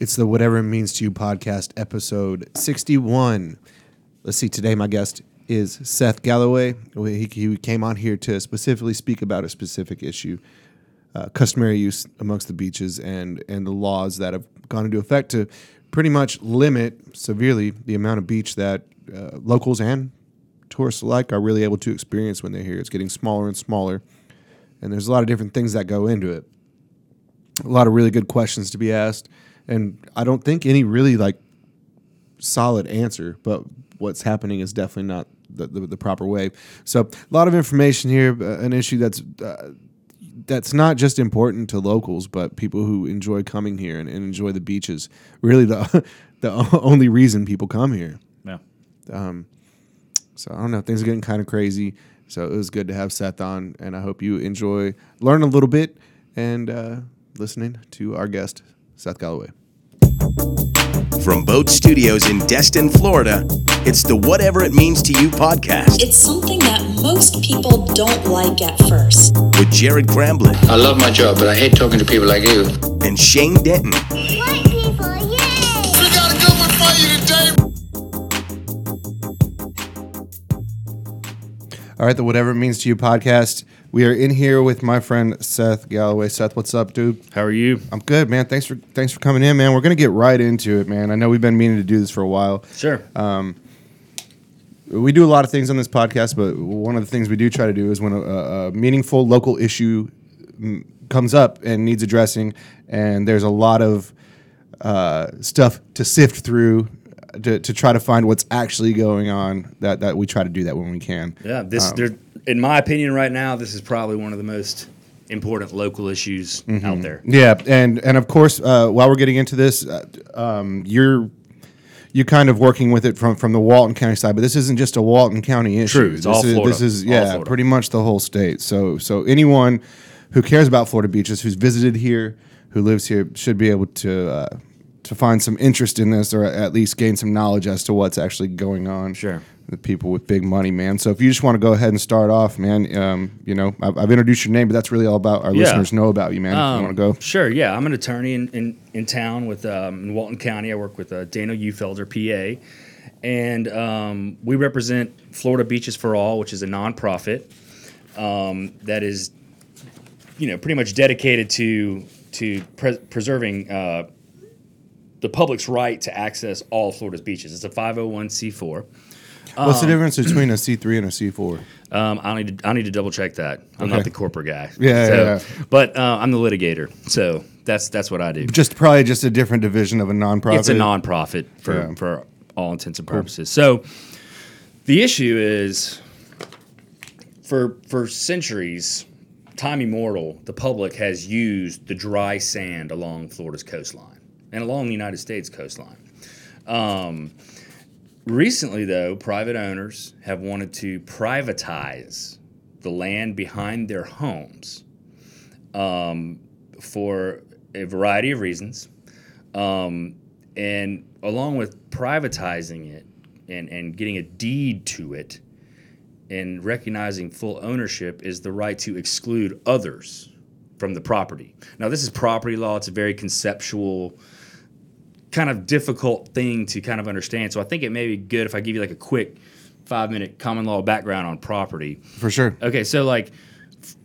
It's the Whatever It Means to You podcast, episode 61. Let's see, today my guest is Seth Galloway. He, he came on here to specifically speak about a specific issue uh, customary use amongst the beaches and, and the laws that have gone into effect to pretty much limit severely the amount of beach that uh, locals and tourists alike are really able to experience when they're here. It's getting smaller and smaller, and there's a lot of different things that go into it. A lot of really good questions to be asked, and I don't think any really like solid answer. But what's happening is definitely not the, the, the proper way. So a lot of information here, uh, an issue that's. Uh, that's not just important to locals, but people who enjoy coming here and, and enjoy the beaches. Really, the the only reason people come here. Yeah. Um, so I don't know. Things are getting kind of crazy. So it was good to have Seth on, and I hope you enjoy, learn a little bit, and uh, listening to our guest, Seth Galloway. From Boat Studios in Destin, Florida, it's the Whatever It Means to You podcast It's something that most people don't like at first. with Jared Cramblin I love my job, but I hate talking to people like you. and Shane Denton. White people, yay! We got a good one for you today. All right, the Whatever It Means to You podcast. We are in here with my friend Seth Galloway. Seth, what's up, dude? How are you? I'm good, man. Thanks for thanks for coming in, man. We're gonna get right into it, man. I know we've been meaning to do this for a while. Sure. we do a lot of things on this podcast, but one of the things we do try to do is when a, a meaningful local issue mm, comes up and needs addressing, and there's a lot of uh, stuff to sift through to, to try to find what's actually going on. That that we try to do that when we can. yeah. This, Um, there, in my opinion, right now, this is probably one of the most important local issues Mm-hmm. out there. Yeah, and and of course, uh, while we're getting into this, uh, um, you're you kind of working with it from from the Walton County side, but this isn't just a Walton County issue. True, it's this all is, Florida. This is All yeah, Florida. pretty much the whole state. So so anyone who cares about Florida beaches, who's visited here, who lives here, should be able to. Uh, to find some interest in this, or at least gain some knowledge as to what's actually going on. Sure. The people with big money, man. So if you just want to go ahead and start off, man, um, you know, I've, I've introduced your name, but that's really all about our Yeah. listeners know about you, man. if you Um, want to go. Sure. Yeah, I'm an attorney in, in, in town with um, in Walton County. I work with uh, Daniel Uhlfelder, PA, and um, we represent Florida Beaches for All, which is a nonprofit um, that is, you know, pretty much dedicated to to pre- preserving uh, the public's right to access all Florida's beaches. It's a 501c4. What's the difference between a C three and a C four? Um, I need to I need to double check that. I'm Okay. not the corporate guy. Yeah, So- yeah, But uh, I'm the litigator, so that's that's what I do. Just probably just a different division of a nonprofit. It's a nonprofit for Yeah. for all intents and purposes. So the issue is for for centuries, time immortal, the public has used the dry sand along Florida's coastline and along the United States coastline. Um, recently, though, private owners have wanted to privatize the land behind their homes um, for a variety of reasons. Um, and along with privatizing it and, and getting a deed to it and recognizing full ownership is the right to exclude others from the property. Now, this is property law, it's a very conceptual, kind of difficult thing to kind of understand. So I think it may be good if I give you like a quick five minute common law background on property. for sure. Okay, so like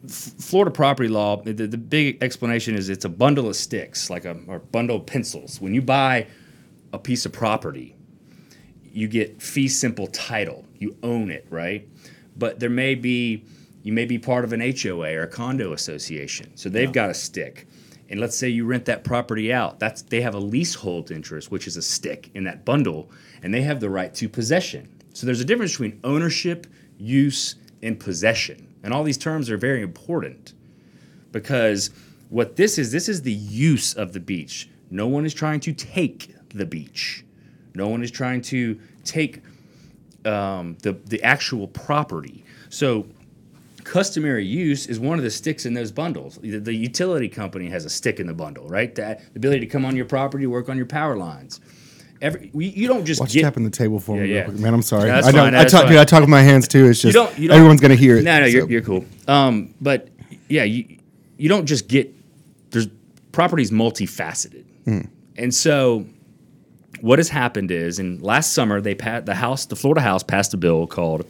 F- Florida property law, the, the big explanation is it's a bundle of sticks, like a or bundle of pencils. When you buy a piece of property, you get fee simple title. You own it, right? But there may be you may be part of an HOA or a condo association. So they've got a stick. And let's say you rent that property out. That's they have a leasehold interest, which is a stick in that bundle, and they have the right to possession. So there's a difference between ownership, use, and possession. And all these terms are very important because what this is, this is the use of the beach. No one is trying to take the beach. No one is trying to take um, the the actual property. So customary use is one of the sticks in those bundles. The, the utility company has a stick in the bundle, right? The, the ability to come on your property, work on your power lines. Every we, you don't just Watch get tapping the table for me, Yeah, real yeah. quick. man. I'm sorry. I don't. fine, I that's talk, dude. I talk with my hands too. It's you just don't, you don't everyone's gonna hear it. No, no, so- you're, you're cool. Um, but yeah, you you don't just get there's property's multifaceted, Hmm. And so what has happened is, in last summer, they passed the House, the Florida House passed a bill called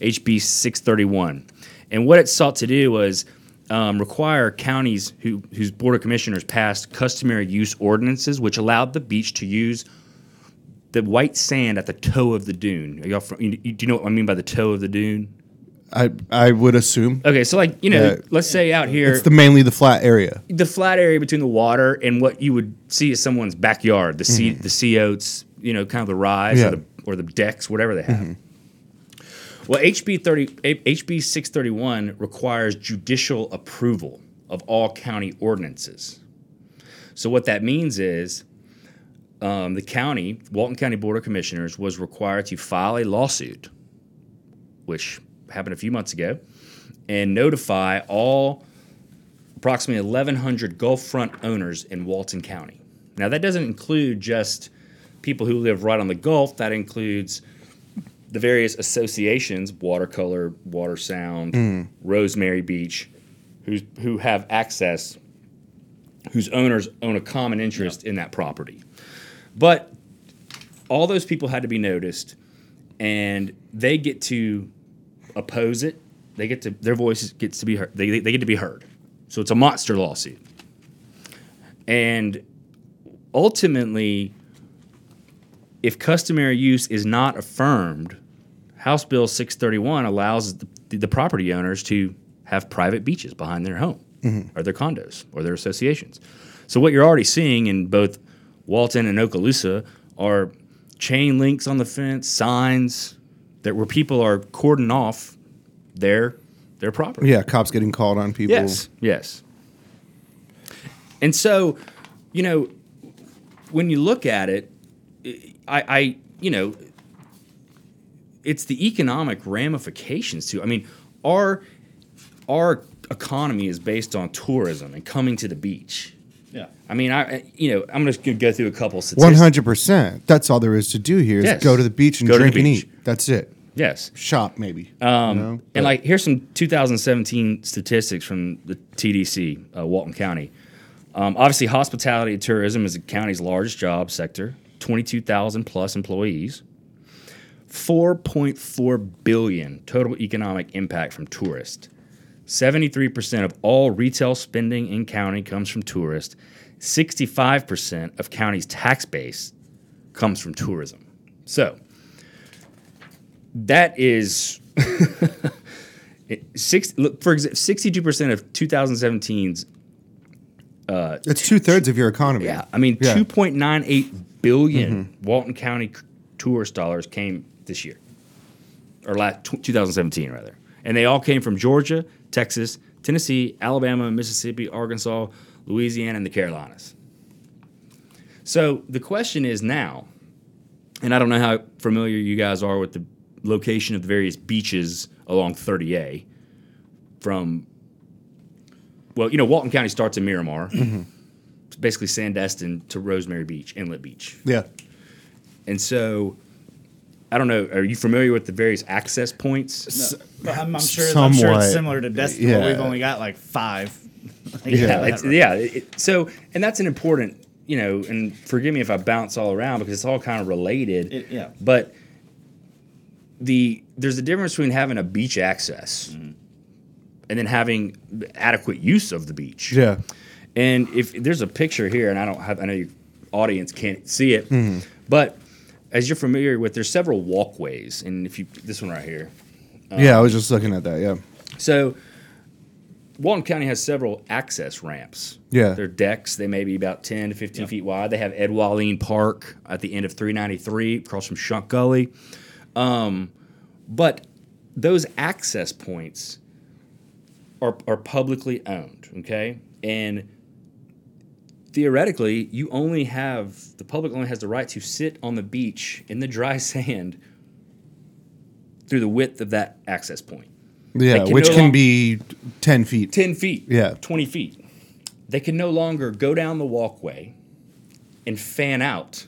HB 631, and what it sought to do was um, require counties who, whose board of commissioners passed customary use ordinances, which allowed the beach to use the white sand at the toe of the dune. Are y'all from, you, you- do you know what I mean by the toe of the dune? I I would assume Okay, so like you know, Yeah. let's say out here, it's the mainly the flat area. the flat area between the water and what you would see is someone's backyard, the sea, the sea oats, you know, kind of the rise Yeah. or, the, or the decks, whatever they have. Well, HB thirty HB six thirty one requires judicial approval of all county ordinances. So what that means is, um, the county, Walton County Board of Commissioners, was required to file a lawsuit, which happened a few months ago, and notify all approximately 1,100 Gulf Front owners in Walton County. Now, that doesn't include just people who live right on the Gulf, that includes the various associations Watercolor, Water Sound, hmm. Rosemary Beach, who's, who have access, whose owners own a common interest in that property. But all those people had to be noticed, and they get to oppose it. They get to their voices gets to be heard. They, they get to be heard. So it's a monster lawsuit. And ultimately, if customary use is not affirmed, House Bill 631 allows the, the property owners to have private beaches behind their home mm-hmm. or their condos or their associations. So what you're already seeing in both Walton and Okaloosa are chain links on the fence, signs that where people are cordon off their their property. Yeah, cops getting called on people. Yes, yes. And so, you know, when you look at it, I, I, you know, it's the economic ramifications too. I mean, our our economy is based on tourism and coming to the beach. Yeah. I mean, I, you know, I'm just gonna go through a couple statistics. hundred percent. That's all there is to do here is Yes. go to the beach and Go to the drink and eat. That's it. Yes. Shop maybe. Um, you know? And like, here's some 2017 statistics from the TDC, uh, Walton County. Um, obviously, hospitality and tourism is the county's largest job sector, 22,000 plus employees. 4.4 billion total economic impact from tourists. 73% of all retail spending in county comes from tourists. 65% of county's tax base comes from tourism. So, that is six. Look, for example, sixty-two percent of 2017's. it's two thirds of your economy. Yeah, I mean, Yeah. Mm-hmm. two point nine eight billion Walton County tourist dollars came this year, or last 2017 rather, and they all came from Georgia, Texas, Tennessee, Alabama, Mississippi, Arkansas, Louisiana, and the Carolinas. So the question is now, and I don't know how familiar you guys are with the location of the various beaches along 30A from, well, you know, Walton County starts in Miramar. Mm-hmm. It's basically Sandestin to Rosemary Beach, Inlet Beach. Yeah. And so, I don't know, are you familiar with the various access points? But I'm, I'm sure. I'm sure Somewhat. it's similar to Destiny. Yeah. but We've only got like five. Yeah, it's, yeah. it- it- so, and that's an important, you know, and forgive me if I bounce all around because it's all kind of related. It- yeah. But the there's a difference between having a beach access Mm-hmm. and then having adequate use of the beach. Yeah. And if there's a picture here, and I don't have, I know your audience can't see it, Mm-hmm. but as you're familiar with, there's several walkways, and if you this one right here. yeah, I was just looking at that. Yeah. So, Walton County has several access ramps. Yeah. They're decks. They may be about 10 to 15 feet wide. They have Ed Walline Park at the end of 393 across from Shunk Gulley. Um, but those access points are, are publicly owned, okay? And theoretically, you only have, the public only has the right to sit on the beach in the dry sand through the width of that access point. Yeah, can which no can long- be ten feet. 10 feet, Yeah. 20 feet. They can no longer go down the walkway and fan out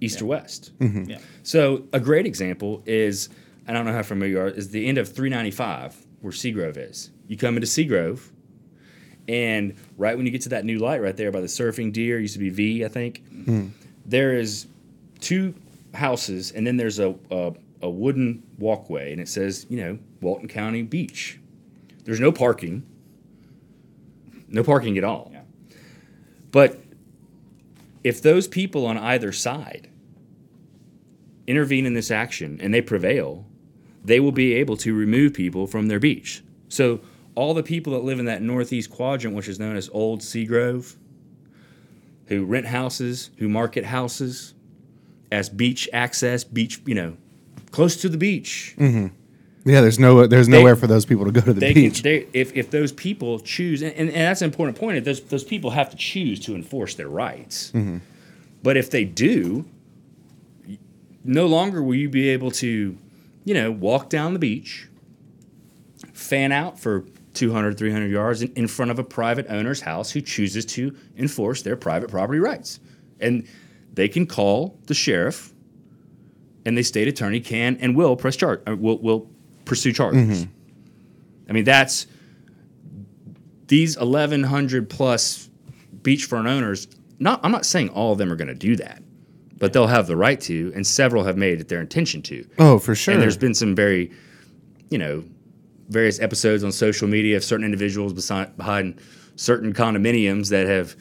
east or west. Mm-hmm. Yeah. So a great example is, I don't know how familiar you are, is the end of 395 where Seagrove is. You come into Seagrove, And right when you get to that new light right there by the surfing deer, used to be V, I think. Hmm. there is two houses, and then there's a, a a wooden walkway, and it says, you know, Walton County Beach. There's no parking. No parking at all. But if those people on either side intervene in this action and they prevail, they will be able to remove people from their beach. So all the people that live in that northeast quadrant, which is known as Old Seagrove, who rent houses, who market houses as beach access, beach, you know, close to the beach. Yeah, there's no there's nowhere for those people to go to the They beach. can, they, if, if those people choose, and, and that's an important point, If those, those people have to choose to enforce their rights. Mm-hmm. But if they do, no longer will you be able to, you know, walk down the beach, fan out for 200, 300 yards in, in front of a private owner's house who chooses to enforce their private property rights. And they can call the sheriff, and the state attorney can and will press charge, uh, will, will pursue charges. I mean, that's these 1,100 plus beachfront owners. Not, I'm not saying all of them are going to do that, but they'll have the right to, and several have made it their intention to. oh, for sure. And there's been some very, you know, various episodes on social media of certain individuals beside, behind certain condominiums that have,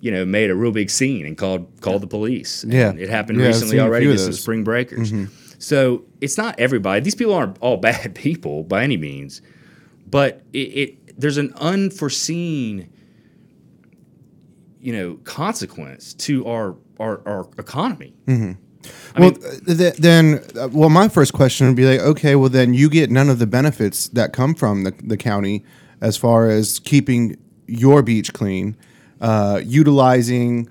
you know, made a real big scene and called called the police. And Yeah. it happened Yeah, recently already. few of This is. Mm-hmm. Spring Breakers. So it's not everybody. These people aren't all bad people by any means, but it, it there's an unforeseen, you know, consequence to our our, our economy. I well, mean, uh, th- then, uh, well, my first question would be like, okay, well, then you get none of the benefits that come from the, the county as far as keeping your beach clean, uh, utilizing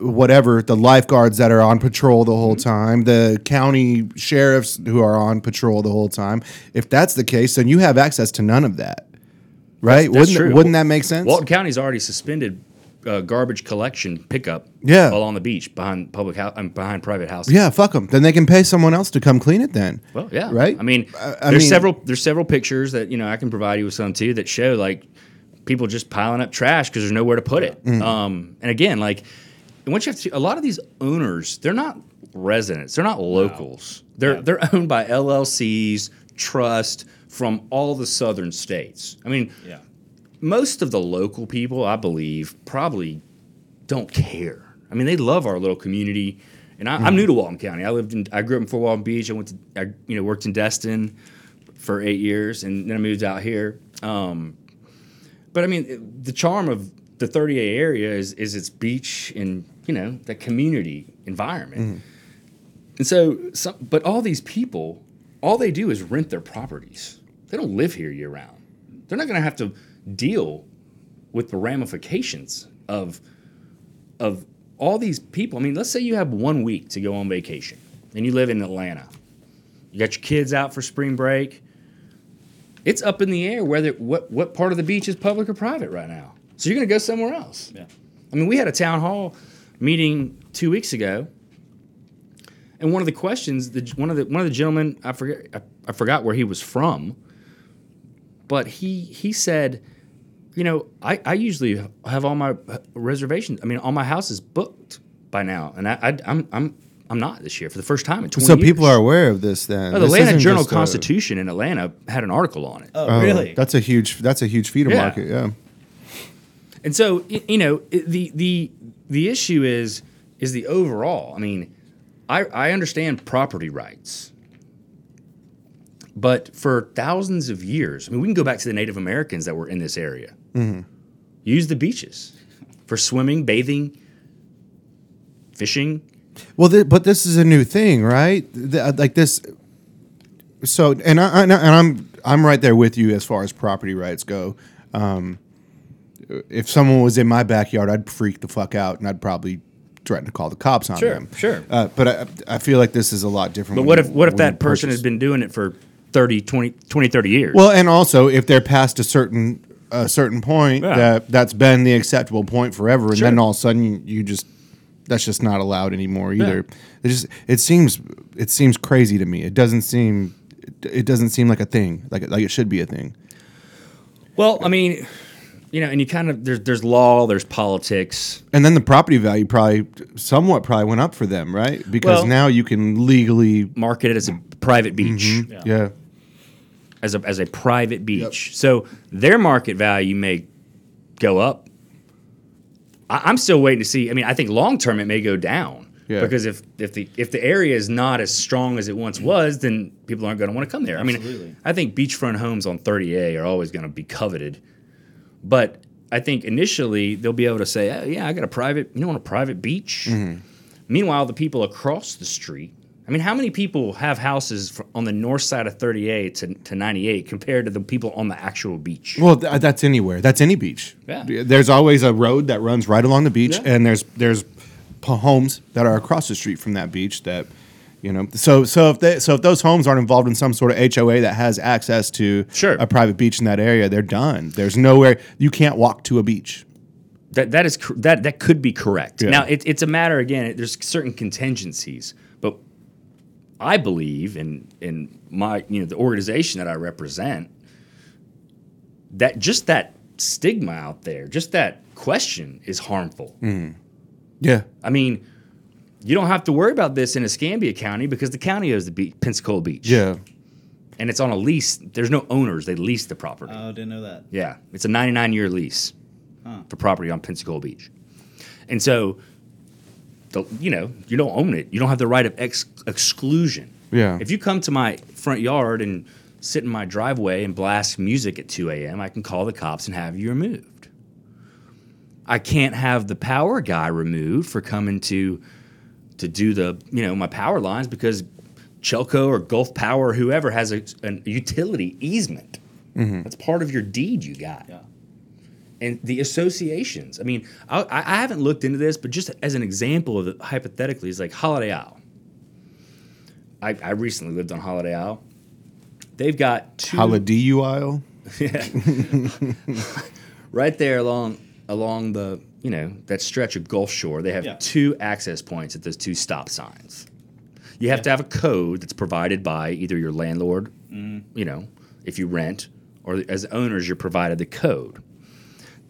whatever the lifeguards that are on patrol the whole time, the county sheriffs who are on patrol the whole time. If that's the case, then you have access to none of that, right? That's wouldn't true. wouldn't that make sense? Walton County's already suspended uh, garbage collection pickup. Yeah. along the beach behind public house, um, behind private houses. yeah, fuck them. Then they can pay someone else to come clean it. Then, Well, yeah, right. I mean, I- I there's mean- several there's several pictures that you know I can provide you with some too that show like people just piling up trash because there's nowhere to put it. Mm. Um, and again, like once you have to, a lot of these owners, they're not residents, they're not locals. They're they're owned by LLCs, trust from all the southern states. I mean, Yeah. Most of the local people, I believe, probably don't care. I mean, they love our little community. And I, I'm new to Walton County. I lived in, I grew up in Fort Walton Beach. I went to, I, you know, worked in Destin for eight years, and then I moved out here. Um, but I mean, the charm of the 30A area is is its beach and you know that community environment. And so, some, but all these people, all they do is rent their properties. They don't live here year round. They're not going to have to deal with the ramifications of of all these people. I mean, let's say you have one week to go on vacation and you live in Atlanta. You got your kids out for spring break. It's up in the air whether what what part of the beach is public or private right now. So you're going to go somewhere else. Yeah. I mean, we had a town hall meeting two weeks ago, and one of the questions, the, one of the one of the gentlemen, I forget, I, I forgot where he was from, but he he said, you know, I, I usually have all my reservations. I mean, all my houses booked by now, and I, I I'm I'm I'm not this year for the first time in 20 so years. people are aware of this. Then the This Atlanta Journal just a- Constitution in Atlanta had an article on it. Oh, Oh, really? That's a huge. That's a huge feeder Yeah. market. Yeah. And so you know the the the issue is is the overall. I mean, I I understand property rights, but for thousands of years, I mean, we can go back to the Native Americans that were in this area. Use the beaches for swimming, bathing, fishing. Well, th- but this is a new thing, right? Th- like this. So, and I, I, and I'm I'm right there with you as far as property rights go. Um, if someone was in my backyard, I'd freak the fuck out, and I'd probably threaten to call the cops on Sure, them. sure. Uh, but I, I feel like this is a lot different. But when what you- if what if that person has been doing it for 30, 20, 20 30 years? Well, and also if they're past a certain a certain point Yeah. that that's been the acceptable point forever, and Sure. then all of a sudden you, just that's just not allowed anymore either. It just it seems it seems crazy to me. It doesn't seem it doesn't seem like a thing like like it should be a thing. Well, I mean, you know, and you kind of there's there's law, there's politics. And then the property value probably somewhat probably went up for them, right? Because Well- now you can legally, Market it as a private beach, mm-hmm. yeah. As a as a private beach. So their market value may go up. I, I'm still waiting to see. I mean, I think long term it may go down. Yeah. Because if, if the if the area is not as strong as it once was, then people aren't going to want to come there. I mean, I think beachfront homes on 30A are always going to be coveted, but I think initially they'll be able to say, oh, "Yeah, I got a private, you know, on a private beach." Mm-hmm. Meanwhile, the people across the street. I mean, how many people have houses on the north side of 30A to, to 98 compared to the people on the actual beach? Well, th- uh, that's anywhere. That's any beach. Yeah. There's always a road that runs right along the beach, Yeah. and there's there's p- homes that are across the street from that beach that, you know. So so if they so if those homes aren't involved in some sort of HOA that has access to Sure. a private beach in that area, they're done. There's nowhere you can't walk to a beach. That that is that that could be correct. Yeah. Now it, it's a matter again. There's certain contingencies, I believe in in my you know the organization that I represent that just that stigma out there, just that question is harmful. Mm. Yeah. I mean, you don't have to worry about this in Escambia County because the county owns the be- Pensacola Beach. Yeah. and it's on a lease. There's no owners; they lease the property. Oh, didn't know that. Yeah, it's a 99 year lease for property on Pensacola Beach, and so, the, you know, you don't own it. You don't have the right of ex- exclusion. Yeah. If you come to my front yard and sit in my driveway and blast music at 2 a.m., I can call the cops and have you removed. I can't have the power guy removed for coming to to do the you know my power lines because Chelco or Gulf Power or whoever has a, a utility easement. Mm-hmm. That's part of your deed you got. Yeah. And the associations. I mean, I, I haven't looked into this, but just as an example of it, hypothetically, is like Holiday Isle. I, I recently lived on Holiday Isle. They've got two Holiday Isle. yeah, right there along along the you know that stretch of Gulf Shore. They have Yeah. two access points at those two stop signs. You have to have a code that's provided by either your landlord, mm. you know, if you rent, or as owners you're provided the code.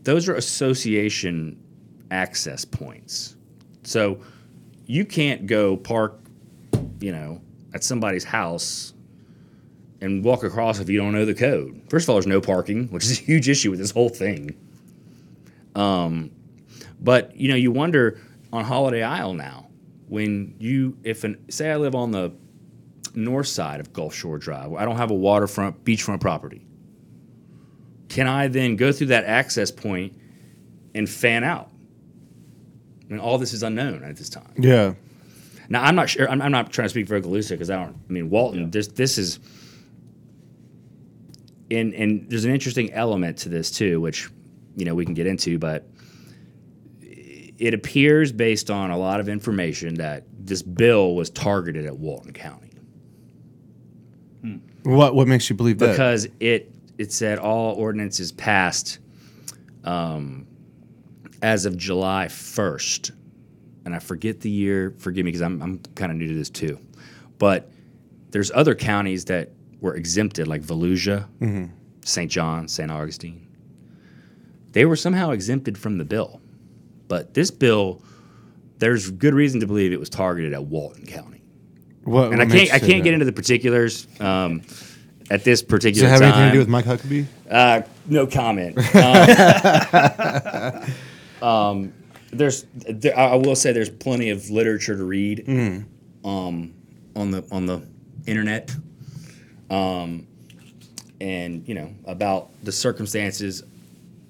Those are association access points. So you can't go park, you know, at somebody's house and walk across if you don't know the code. First of all, there's no parking, which is a huge issue with this whole thing. Um, but you know, you wonder on Holiday Isle now when you if an say I live on the north side of Gulf Shore Drive, I don't have a waterfront beachfront property. Can I then go through that access point and fan out? I mean, all this is unknown at this time. Yeah. Now I'm not sure. I'm, I'm not trying to speak for Okaloosa because I don't. I mean, Walton. This this is. And and there's an interesting element to this too, which you know we can get into, but it appears based on a lot of information that this bill was targeted at Walton County hmm. What what makes you believe that? because it it said all ordinances passed um, as of July 1st. And I forget the year, forgive me because I'm, I'm kind of new to this too. But there's other counties that were exempted, like Volusia, St. John, St. Augustine. They were somehow exempted from the bill. But this bill, there's good reason to believe it was targeted at Walton County. What, And what I can't I can't get into the particulars um, at this particular Does it have time. anything to do with Mike Huckabee? Uh, no comment. Um, um, there's, there, I will say, there's plenty of literature to read um, on the on the internet, um, and you know about the circumstances,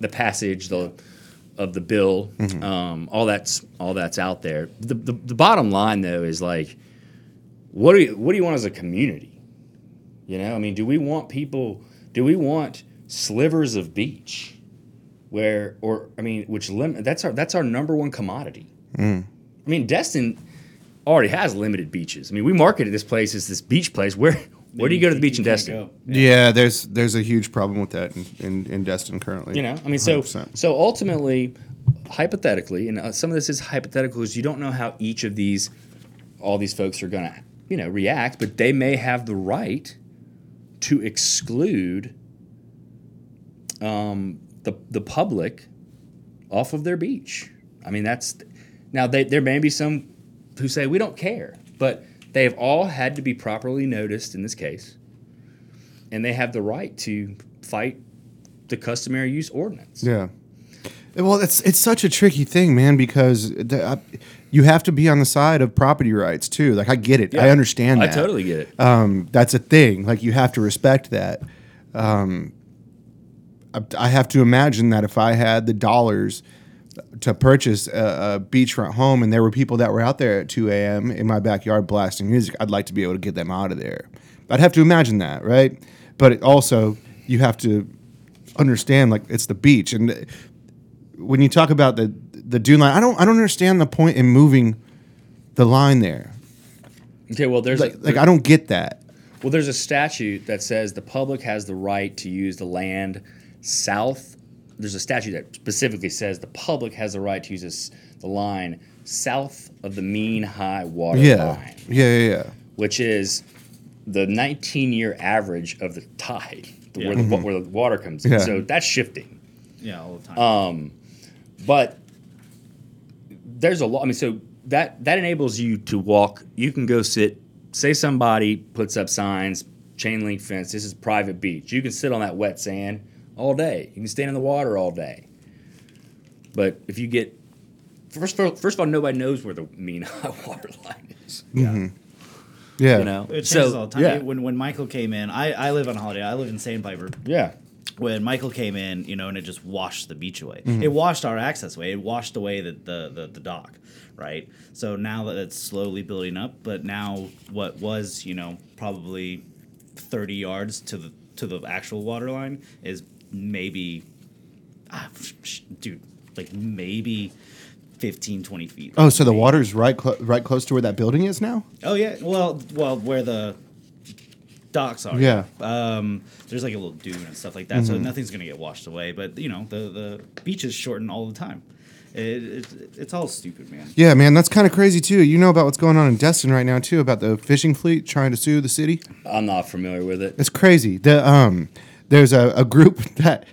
the passage, the of the bill, um, all that's all that's out there. The, the the bottom line though is like, what do you what do you want as a community? You know, I mean, do we want people? Do we want slivers of beach, where, or I mean, which lim- That's our that's our number one commodity. I mean, Destin already has limited beaches. I mean, we marketed this place as this beach place. Where where do you go to the beach in Destin? go. Yeah, there's there's a huge problem with that in, in, in Destin currently. You know, I mean, so 100%. so ultimately, hypothetically, and uh, some of this is hypothetical, is you don't know how each of these, all these folks are gonna, you know, react, but they may have the right to exclude um, the the public off of their beach. I mean, that's now they, there may be some who say we don't care, but they have all had to be properly noticed in this case, and they have the right to fight the customary use ordinance. Yeah. Well, it's it's such a tricky thing, man, because the, uh, you have to be on the side of property rights too. Like I get it, I understand. that. I totally get it. Um, that's a thing. Like you have to respect that. Um, I, I have to imagine that if I had the dollars to purchase a, a beachfront home, and there were people that were out there at 2 a.m. in my backyard blasting music, I'd like to be able to get them out of there. I'd have to imagine that, right? But it also, you have to understand, like it's the beach, and when you talk about the the dune line, I don't I don't understand the point in moving the line there. Okay, well, there's Like, a, like I don't get that. Well, there's a statute that says the public has the right to use the land south. There's a statute that specifically says the public has the right to use this, the line south of the mean high water Yeah, line, yeah, yeah, yeah. which is the 19 year average of the tide, the, where, Yeah. the, where the water comes in. Yeah. So that's shifting. Yeah, all the time. Um, but there's a lot. I mean, so that that enables you to walk. You can go sit. Say somebody puts up signs, chain link fence. This is private beach. You can sit on that wet sand all day. You can stand in the water all day. But if you get first, of all- first of all, nobody knows where the mean high water line is. Yeah. Mm-hmm. You know, it changes So, all the time. Yeah, When when Michael came in, I, I live on holiday. I live in Sandpiper. yeah. When Michael came in, you know, and it just washed the beach away. Mm-hmm. It washed our access away. It washed away the, the, the, the dock, right? So now that it's slowly building up, but now what was, you know, probably 30 yards to the to the actual water line is maybe, ah, dude, like maybe 15, 20 feet. Oh, so the water's right clo- right close to where that building is now? Oh yeah, well, well, where the docks are. Yeah. Um, there's like a little dune and stuff like that, so nothing's gonna get washed away. But you know, the the beaches shorten all the time. It, it, it's all stupid, man. Yeah, man, that's kind of crazy too. You know about what's going on in Destin right now too about the fishing fleet trying to sue the city? I'm not familiar with it. It's crazy. The um, there's a, a group that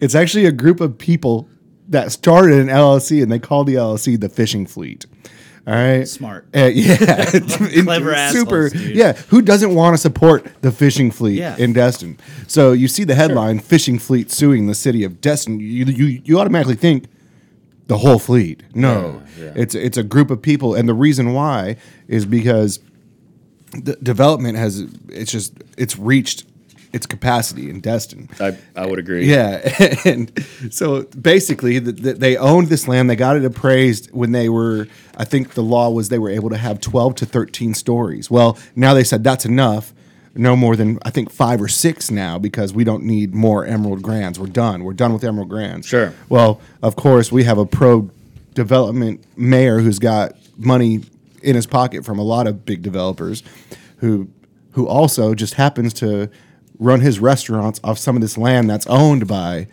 it's actually a group of people that started an LLC and they call the LLC the Fishing Fleet. All right, Smart. Uh, yeah, Clever super. dude. Yeah, who doesn't want to support the fishing fleet Yeah. in Destin? So you see the headline: "Fishing Fleet suing the city of Destin." You you, you automatically think the whole fleet. No, Yeah, yeah. it's it's a group of people, and the reason why is because the development has it's just it's reached its capacity in Destin. I, I would agree. Yeah, and so basically, the, the, they owned this land. They got it appraised when they were. I think the law was they were able to have twelve to thirteen stories. Well, now they said that's enough. No more than I think five or six now because we don't need more Emerald Grandes. We're done. We're done with Emerald Grandes. Sure. Well, of course, we have a pro development mayor who's got money in his pocket from a lot of big developers, who who also just happens to run his restaurants off some of this land that's owned by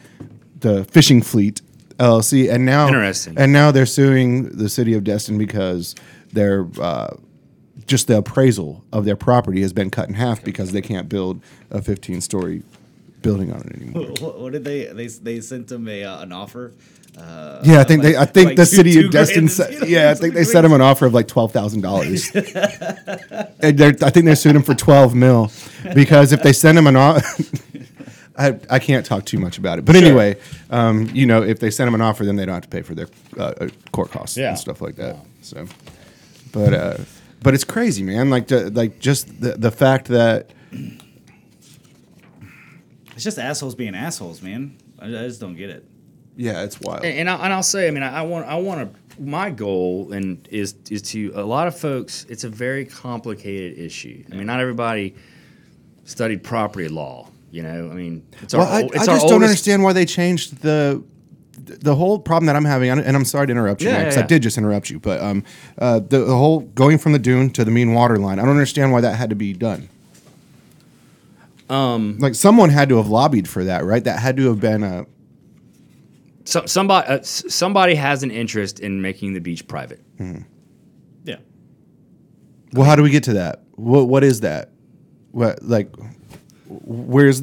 the fishing fleet LLC, and now Interesting. and now they're suing the city of Destin because they're uh, just the appraisal of their property has been cut in half because they can't build a 15 story building on it anymore. What, what did they they they sent them a uh, an offer? Uh, Yeah, I think they. I think like the two- city two of Destin. Set, yeah, I think they set him an offer of like twelve thousand dollars, and I think they're suing him for twelve mil because if they send him an offer, I, I can't talk too much about it. But anyway, um, you know, if they send him an offer, then they don't have to pay for their uh, uh, court costs Yeah. and stuff like that. So, but uh, but it's crazy, man. Like the, like just the the fact that It's just assholes being assholes, man. I, I just don't get it. Yeah, it's wild. And, and, I, and I'll say, I mean, I, I want, I want to. My goal and is is to a lot of folks. It's a very complicated issue. I mean, not everybody studied property law. You know, I mean, it's Well, our, I, ol- I it's just our don't oldest- understand why they changed the the whole problem that I'm having, and I'm sorry to interrupt you, Yeah, because yeah, I did just interrupt you, but um, uh, the, the whole going from the dune to the mean water line, I don't understand why that had to be done. Um, like someone had to have lobbied for that, right? That had to have been a So, somebody, uh, somebody has an interest in making the beach private. Yeah. well. How do we get to that? What what is that? What like? Where's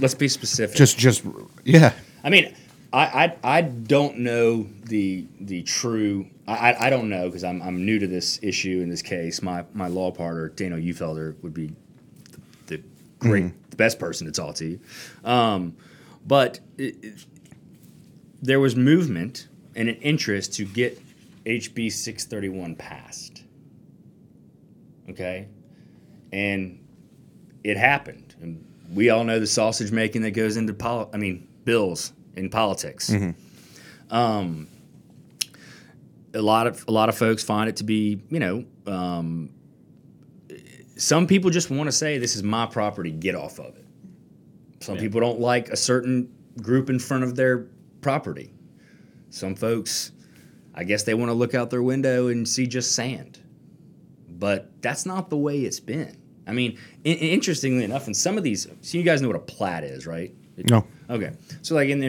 Let's be specific. just just yeah? I mean, I, I, I don't know the the true. I, I- I don't know because I'm, I'm new to this issue in this case. My my law partner Daniel Uhlfelder would be the, the great the best person to talk to. Um, but it, it- there was movement and an interest to get HB 631 passed. Okay, and it happened. And we all know the sausage making that goes into poli- I mean bills in politics. Um, a lot of a lot of folks find it to be you know um, some people just want to say this is my property, get off of it. Some people don't like a certain group in front of their property. Some folks, I guess they want to look out their window and see just sand but that's not the way it's been. I mean, in, interestingly enough, in some of these, so you guys know what a plat is, right? No. Okay, so like in,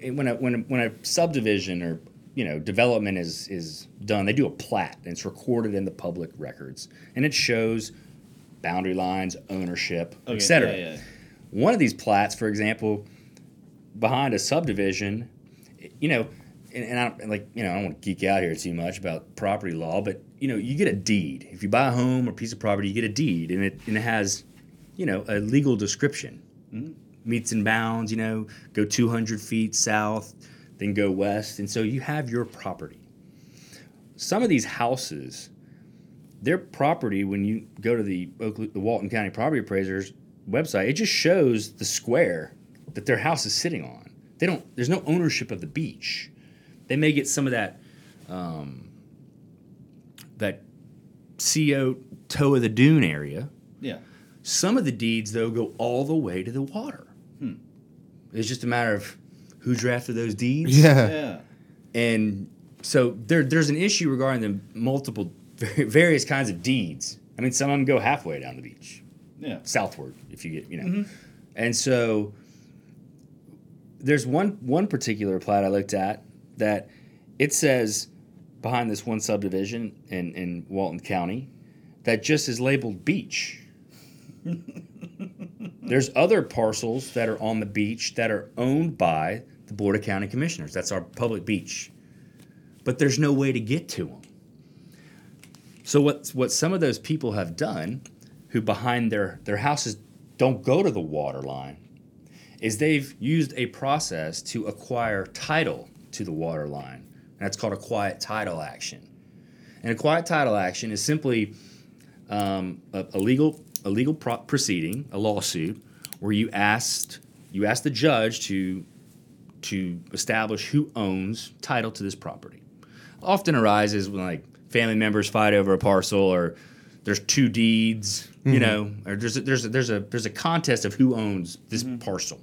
in when a when a, when a subdivision or you know development is is done, they do a plat and it's recorded in the public records, and it shows boundary lines, ownership, Okay, etc. yeah, yeah. One of these plats, for example, behind a subdivision, you know, and, and I don't, like, you know, I don't want to geek out here too much about property law, but you know, you get a deed. If you buy a home or piece of property, you get a deed, and it and it has, you know, a legal description, mm-hmm. metes and bounds. You know, go 200 feet south, then go west, and so you have your property. Some of these houses, their property, when you go to the Oakley, the Walton County Property Appraisers website, it just shows the square that their house is sitting on. They don't. There's no ownership of the beach. They may get some of that, um, that CO toe of the dune area. Yeah. Some of the deeds though go all the way to the water. It's just a matter of who drafted those deeds. Yeah. Yeah. And so there, there's an issue regarding the multiple, various kinds of deeds. I mean, some of them go halfway down the beach, Yeah. southward, if you get, you know. And so there's one one particular plat I looked at that it says behind this one subdivision in, in Walton County that just is labeled beach. There's other parcels that are on the beach that are owned by the Board of County Commissioners. That's our public beach. But there's no way to get to them. So what what some of those people have done, who behind their their houses don't go to the water line, is they've used a process to acquire title to the water line. And that's called a quiet title action. And a quiet title action is simply um, a, a legal a legal pro- proceeding, a lawsuit, where you asked you ask the judge to to establish who owns title to this property. Often arises when like family members fight over a parcel, or there's two deeds, you know, or there's a, there's a, there's a there's a contest of who owns this parcel.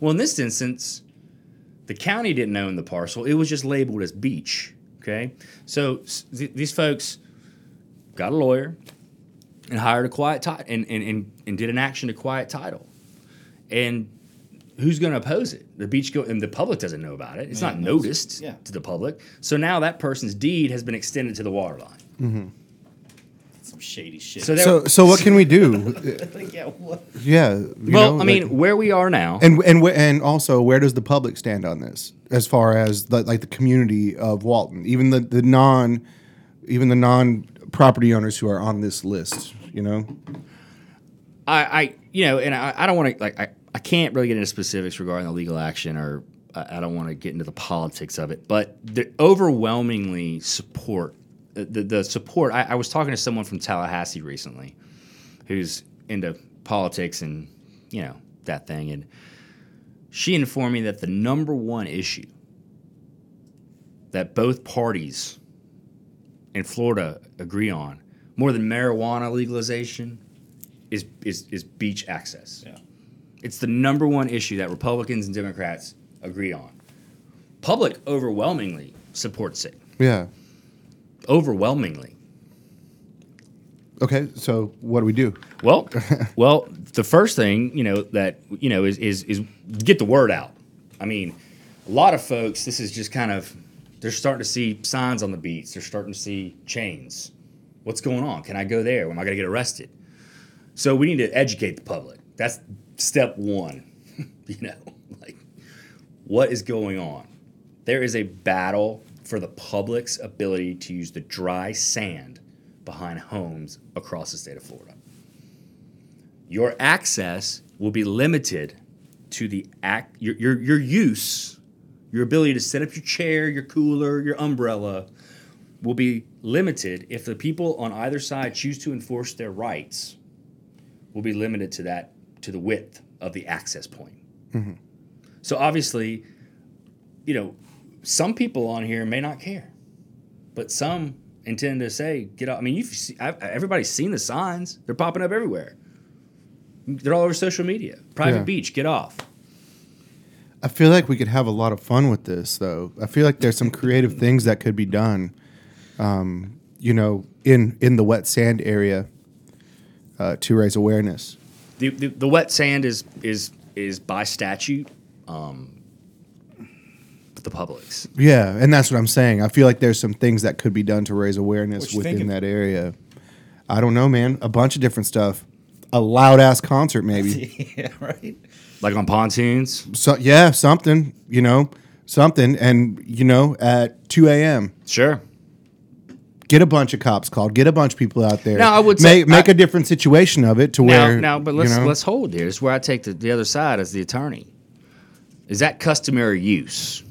Well, in this instance, the county didn't own the parcel; it was just labeled as beach. Okay, so th- these folks got a lawyer and hired a quiet title and, and, and, and did an action to quiet title. And who's going to oppose it? The beach go and the public doesn't know about it. It's not noticed yeah. to the public. So now that person's deed has been extended to the water line. Mm-hmm. Some shady shit. So So, so what can we do? yeah. What? Yeah. you well, know, I mean, like- where we are now, and and and also, where does the public stand on this, as far as the, like the community of Walton, even the the non, even the non property owners who are on this list, you know? I, I you know, and I, I don't want to like I, I can't really get into specifics regarding the legal action or I, I don't want to get into the politics of it, but the overwhelmingly support the, the, the support. I, I was talking to someone from Tallahassee recently, who's into politics and you know that thing, and she informed me that the number one issue that both parties in Florida agree on, more than marijuana legalization, is is is beach access. Yeah. It's the number one issue that Republicans and Democrats agree on. Public overwhelmingly supports it. Yeah. Overwhelmingly. Okay. So what do we do? Well, well, the first thing you know that you know is is is get the word out. I mean, a lot of folks. This is just kind of they're starting to see signs on the beats. They're starting to see chains. What's going on? Can I go there? Am I going to get arrested? So we need to educate the public. That's step one. you know, like what is going on? There is a battle for the public's ability to use the dry sand behind homes across the state of Florida. Your access will be limited to the act your, your, your use, your ability to set up your chair, your cooler, your umbrella will be limited if the people on either side choose to enforce their rights will be limited to that to the width of the access point. Mm-hmm. So obviously, you know, some people on here may not care, but some intend to say, "Get out." I mean, you've see, everybody's seen the signs; they're popping up everywhere. They're all over social media. Private Yeah. beach, get off. I feel like we could have a lot of fun with this, though. I feel like there's some creative things that could be done. Um, you know, in in the wet sand area uh, to raise awareness. The, the, the wet sand is is is by statute, um, the public's. Yeah, and that's what I'm saying. I feel like there's some things that could be done to raise awareness What you within thinking? that area. I don't know, man. A bunch of different stuff. A loud ass concert, maybe. yeah, right. Like on pontoons. so yeah, something. You know, something. And you know, at 2 a.m. Sure. get a bunch of cops called, get a bunch of people out there. Now, I would make say- make I- a different situation of it to Now, where now, but you let's know, let's hold here. This is where I take the, the other side as the attorney. Is that customary use?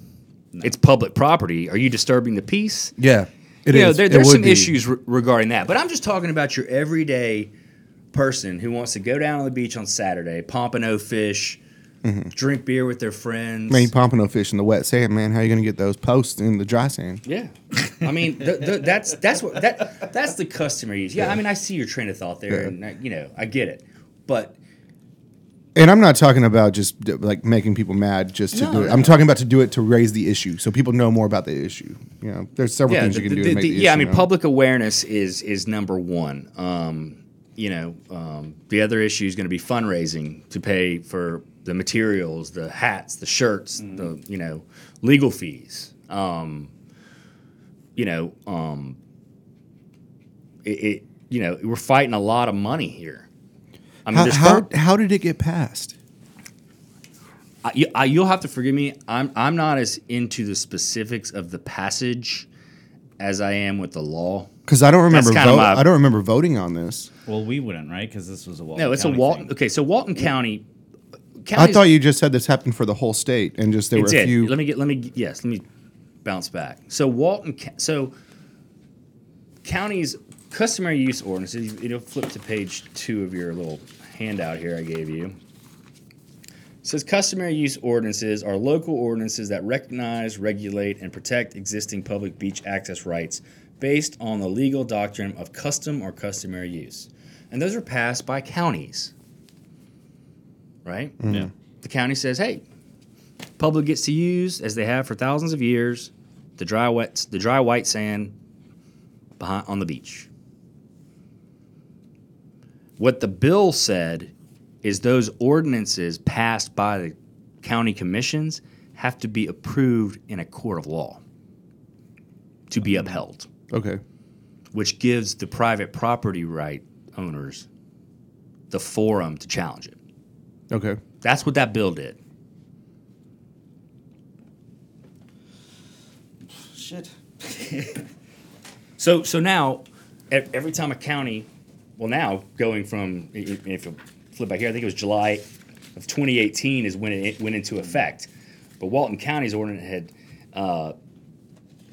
It's public property. Are you disturbing the peace? yeah, it you know, there, there's some be. issues re- regarding that. But I'm just talking about your everyday person who wants to go down on the beach on Saturday, pompano fish, drink beer with their friends. Mm-hmm. Man, you pompano fish in the wet sand, man. How are you gonna get those posts in the dry sand? Yeah, I mean th- th- that's that's what that that's the customary use. Yeah, I mean I see your train of thought there, Yeah. and I, you know I get it, but And I'm not talking about just like making people mad just to No, do it. I'm talking about to do it to raise the issue, so people know more about the issue. You know, there's several yeah, things the- you can do the- to make the- yeah. I mean known. public awareness is is number one. Um, you know, um, the other issue is going to be fundraising to pay for the materials, the hats, the shirts, the you know legal fees. Um, you know, um, it, it you know we're fighting a lot of money here. I mean, How, there's how, how did it get passed? I, you, I, you'll have to forgive me. I'm I'm not as into the specifics of the passage as I am with the law. Because I don't remember. kinda Vote, my- I don't remember voting on this. Well, we wouldn't, right? Because this was a Walton No, it's a County Walton. thing. Okay, so Walton County. I thought you just said this happened for the whole state, and just there it were a did. few. Let me get. Let me. Yes. Let me bounce back. So Walton. Ca- So counties customary use ordinances. You know, flip to page two of your little handout here I gave you. It says customary use ordinances are local ordinances that recognize, regulate, and protect existing public beach access rights based on the legal doctrine of custom or customary use. And those are passed by counties. Right? Mm-hmm. Yeah. The county says, hey, public gets to use, as they have for thousands of years, the dry wet the dry white sand behind on the beach. What the bill said is those ordinances passed by the county commissions have to be approved in a court of law to be upheld, okay. which gives the private property right owners the forum to challenge it. Okay. That's what that bill did. Shit. So so now, every time a county, well now going from if you flip back here, I think it was July of 2018 is when it went into effect. But Walton County's ordinance had, uh,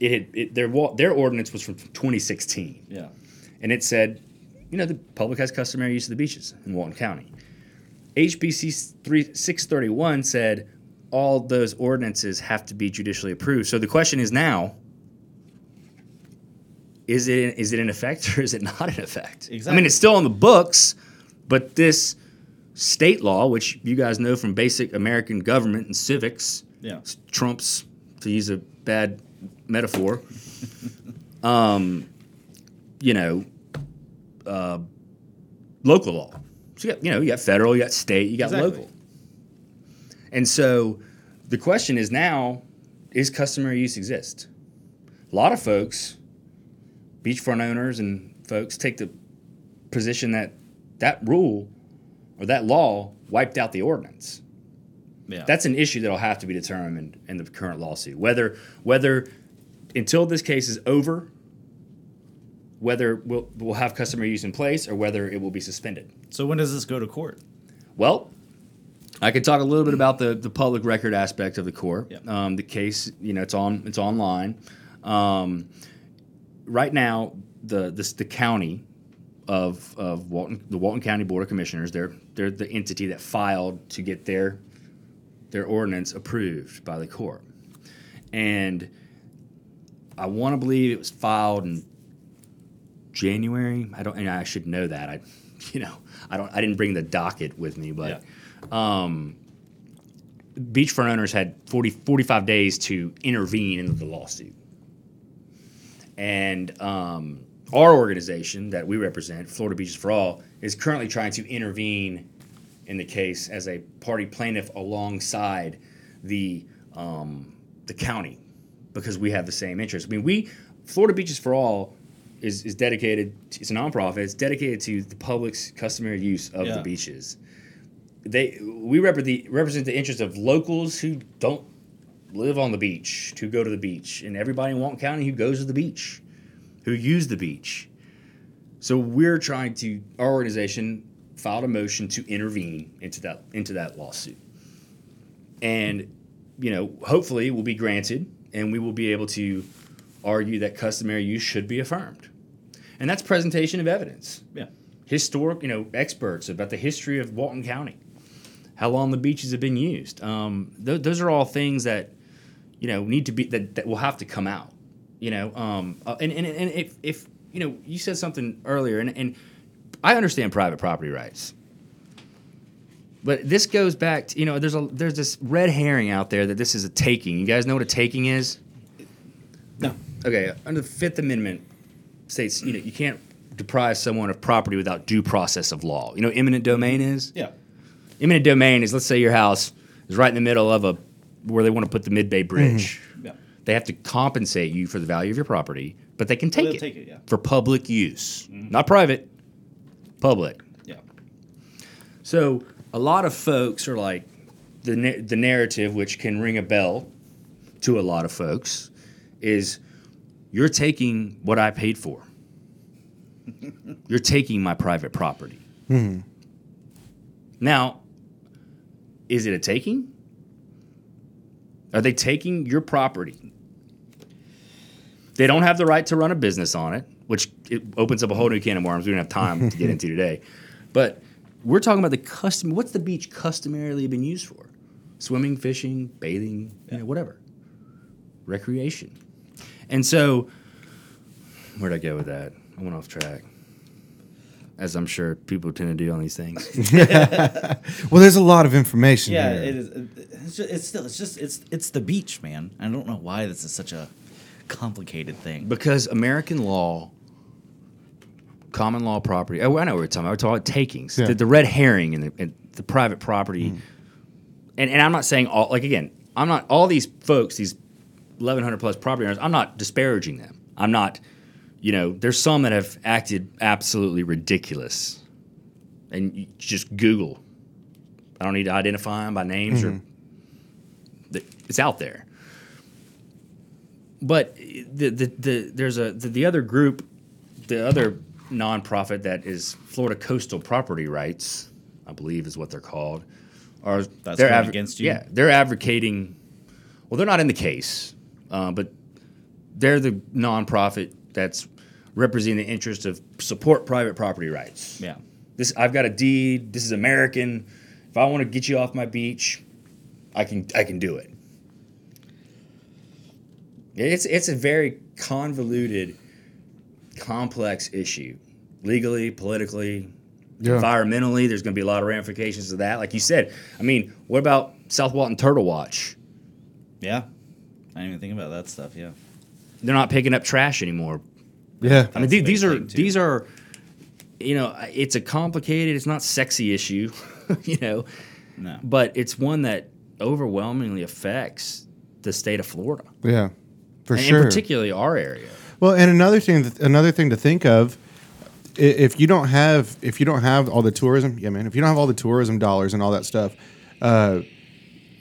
it had it, their their ordinance was from 2016, Yeah. and it said, you know, the public has customary use of the beaches in Walton County. HBC 3, 631 said all those ordinances have to be judicially approved. So the question is now, is it is it in effect or is it not in effect? Exactly. I mean, it's still on the books, but this state law, which you guys know from basic American government and civics, Yeah. trumps, to use a bad metaphor, um, you know, uh, local law. So you got, you know, you got federal, you got state, you got Exactly. local. And so the question is now, is customary use exist? A lot of folks, beachfront owners and folks, take the position that that rule or that law wiped out the ordinance. Yeah. That's an issue that'll have to be determined in the current lawsuit. Whether whether until this case is over, whether we'll, we'll have customer use in place or whether it will be suspended. So when does this go to court? Well, I could talk a little bit about the, the public record aspect of the court. Yeah. Um, the case, you know, it's on it's online. Um, right now, the this, the county of of Walton, the Walton County Board of Commissioners, they're they're the entity that filed to get their their ordinance approved by the court, and I want to believe it was filed in January. I don't, and I should know that. I, you know, I don't. I didn't bring the docket with me, but um, beachfront owners had 40, 45 days to intervene into the lawsuit. And um, our organization that we represent, Florida Beaches for All, is currently trying to intervene in the case as a party plaintiff alongside the um, the county because we have the same interest. I mean, we Florida Beaches for All is, is dedicated. It's a nonprofit. It's dedicated to the public's customary use of Yeah. the beaches. They we represent the represent the interest of locals who don't live on the beach, to go to the beach, and everybody in Walton County who goes to the beach, who use the beach. So we're trying to our organization filed a motion to intervene into that into that lawsuit. And you know, hopefully will be granted and we will be able to argue that customary use should be affirmed. And that's presentation of evidence. Yeah. Historic, you know, experts about the history of Walton County, how long the beaches have been used. Um, th- those are all things that, you know, need to be that, that will have to come out. You know, um, uh, and, and and if if you know, you said something earlier, and and I understand private property rights. But this goes back to you know there's a there's this red herring out there that this is a taking. You guys know what a taking is? No. Okay, under the Fifth Amendment states you know you can't deprive someone of property without due process of law. You know what eminent domain is? Yeah. Eminent domain is let's say your house is right in the middle of a where they want to put the Mid Bay mm-hmm. Bridge. Yeah. They have to compensate you for the value of your property, but they can take they'll it, take it, yeah. for public use, mm-hmm. not private, public. Yeah. So a lot of folks are like the na- the narrative, which can ring a bell to a lot of folks, is you're taking what I paid for. you're taking my private property. Mm-hmm. Now, is it a taking? Are they taking your property? They don't have the right to run a business on it, which it opens up a whole new can of worms we don't have time to get into today. But we're talking about the custom. What's the beach customarily been used for? Swimming, fishing, bathing, you know, whatever. Recreation. And so, where'd I go with that? I went off track. As I'm sure people tend to do on these things. Well, there's a lot of information Yeah, here. it is. It's, just, it's still. It's just. It's. It's the beach, man. I don't know why this is such a complicated thing. because American law, common law property. Oh, I know what we're talking about. We're talking about takings. Yeah. The, the red herring and the, and the private property. Mm. And, and I'm not saying all, like, again, I'm not, all these folks, these 1,100 plus property owners, I'm not disparaging them. I'm not, you know, there's some that have acted absolutely ridiculous. And just Google. I don't need to identify them by names. Mm-hmm. th- It's out there but the, the, the there's a the, the other group, the other nonprofit that is Florida Coastal Property Rights, I believe is what they're called. Are That's they're going against you? Yeah, they're advocating. Well, they're not in the case, uh, but they're the nonprofit that's representing the interest of support private property rights. Yeah. This I've got a deed. This is American. If I want to get you off my beach, I can I can do it. It's it's a very convoluted, complex issue, legally, politically, Yeah. environmentally. There's going to be a lot of ramifications of that. Like you said, I mean, what about South Walton Turtle Watch? Yeah. I didn't even think about that stuff. Yeah. They're not picking up trash anymore. Yeah. I mean, That's the- these are these are, you know, it's a complicated. It's not sexy issue, you know, No. but it's one that overwhelmingly affects the state of Florida, yeah. For and sure. And particularly our area. Well, and another thing, another thing to think of, if you don't have, if you don't have all the tourism, yeah, man, if you don't have all the tourism dollars and all that stuff, uh,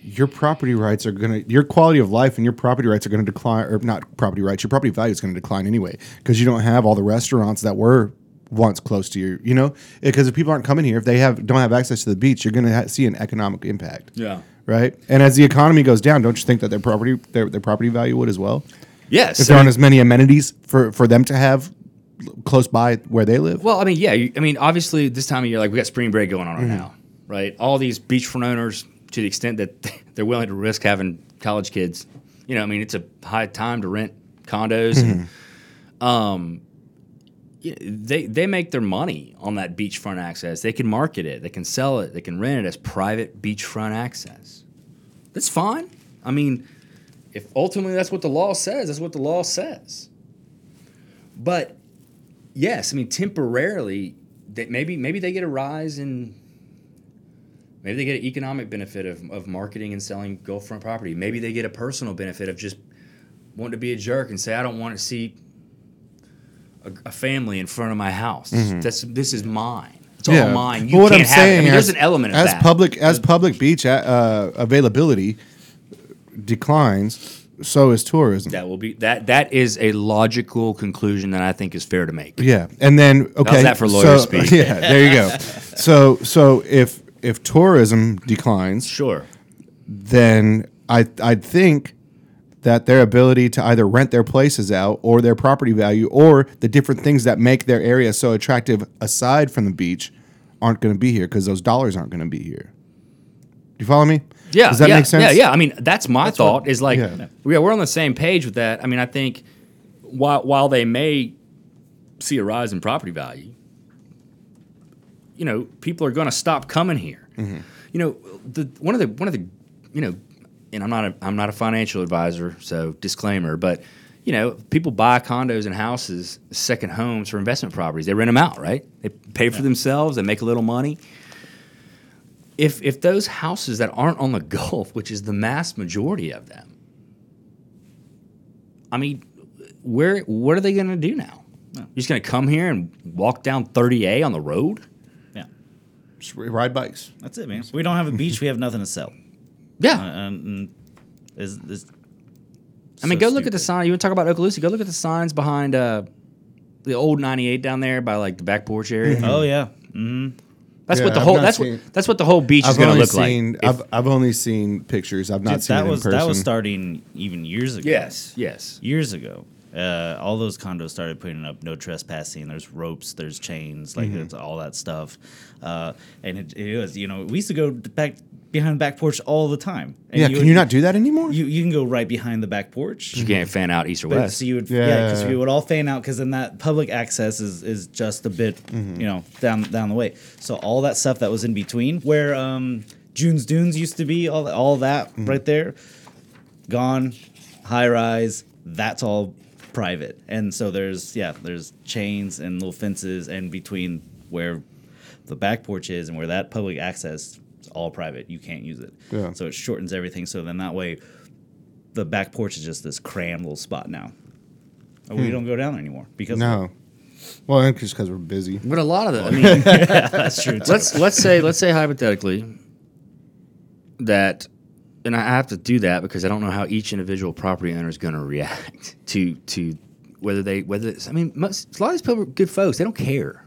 your property rights are gonna, your quality of life and your property rights are gonna decline, or not property rights, your property value is gonna decline anyway because you don't have all the restaurants that were once close to you you know, because if people aren't coming here, if they have don't have access to the beach, you're gonna ha- see an economic impact. Yeah. Right. And as the economy goes down, don't you think that their property their, their property value would as well? Yes. If there aren't as many amenities for for them to have close by where they live. Well, I mean, yeah. I mean, obviously, this time of year, like we got spring break going on right Mm-hmm. now, right? All these beachfront owners, to the extent that they're willing to risk having college kids, you know, I mean, it's a high time to rent condos. Mm-hmm. um, they they make their money on that beachfront access. They can market it, they can sell it, they can rent it as private beachfront access. That's fine. I mean, if ultimately that's what the law says, that's what the law says. But yes, I mean temporarily, they, maybe maybe they get a rise in. Maybe they get an economic benefit of, of marketing and selling Gulfront property. Maybe they get a personal benefit of just wanting to be a jerk and say, "I don't want to see a, a family in front of my house. That's this is mine. It's all mine. You But what can't I'm have it." I saying mean, there's an element of as that. public as public beach uh, availability declines, so is tourism. that will be that. That is a logical conclusion that I think is fair to make. Yeah, and then okay, that for lawyers so, speak? Yeah, there you go. so so if if tourism declines, Sure. then I I'd think that their ability to either rent their places out or their property value or the different things that make their area so attractive aside from the beach aren't going to be here because those dollars aren't going to be here. Do you follow me? Yeah. Does that yeah, make sense? Yeah, yeah. I mean, that's my thought. what- is like, yeah. yeah. we're on the same page with that. I mean, I think while while they may see a rise in property value, you know, people are going to stop coming here. Mm-hmm. You know, the one of the one of the, you know, and I'm not a I'm not a financial advisor, so disclaimer, but. You know, people buy condos and houses, second homes for investment properties. They rent them out, right? They pay for themselves. They make a little money if if those houses that aren't on the Gulf, which is the mass majority of them, I mean, where what are they going to do now? You're just going to come here and walk down 30A on the road? Yeah, Just ride bikes. that's it, man. We don't have a beach. We have nothing to sell. Yeah. And, and is is. I mean, so go look at the sign. You want to talk about Okaloosa? Go look at the signs behind uh, the old 98 down there by like the back porch area. Oh yeah. hmm That's Yeah, what the I've whole that's seen- what that's what the whole beach is I've going to only look seen like. I've, I've only seen pictures. I've not seen that it was in person. that was starting even years ago. yes, yes. years ago. Uh, all those condos started putting up no trespassing. There's ropes, there's chains, like Mm-hmm. it's all that stuff. Uh, and it, it was, you know, we used to go back behind the back porch all the time. And yeah, can you not do that anymore? You you can go right behind the back porch. You can't fan out east or But west. so you would, Yeah. yeah, because we would all fan out because then that public access is is just a bit, Mm-hmm. you know, down down the way. So all that stuff that was in between, where um, June's Dunes used to be, all all that Mm-hmm. right there, gone, high rise. That's all private, and so there's yeah, there's chains and little fences, and between where the back porch is and where that public access is all private. You can't use it. Yeah. So it shortens everything. So then that way the back porch is just this crammed little spot now. And We don't go down there anymore because Hmm. no. Well, and just because we're busy. but a lot of the, I mean, that's true. let's let's say let's say hypothetically that and I have to do that because I don't know how each individual property owner is going to react to to whether they whether it's, I mean most, a lot of these people are good folks. They don't care.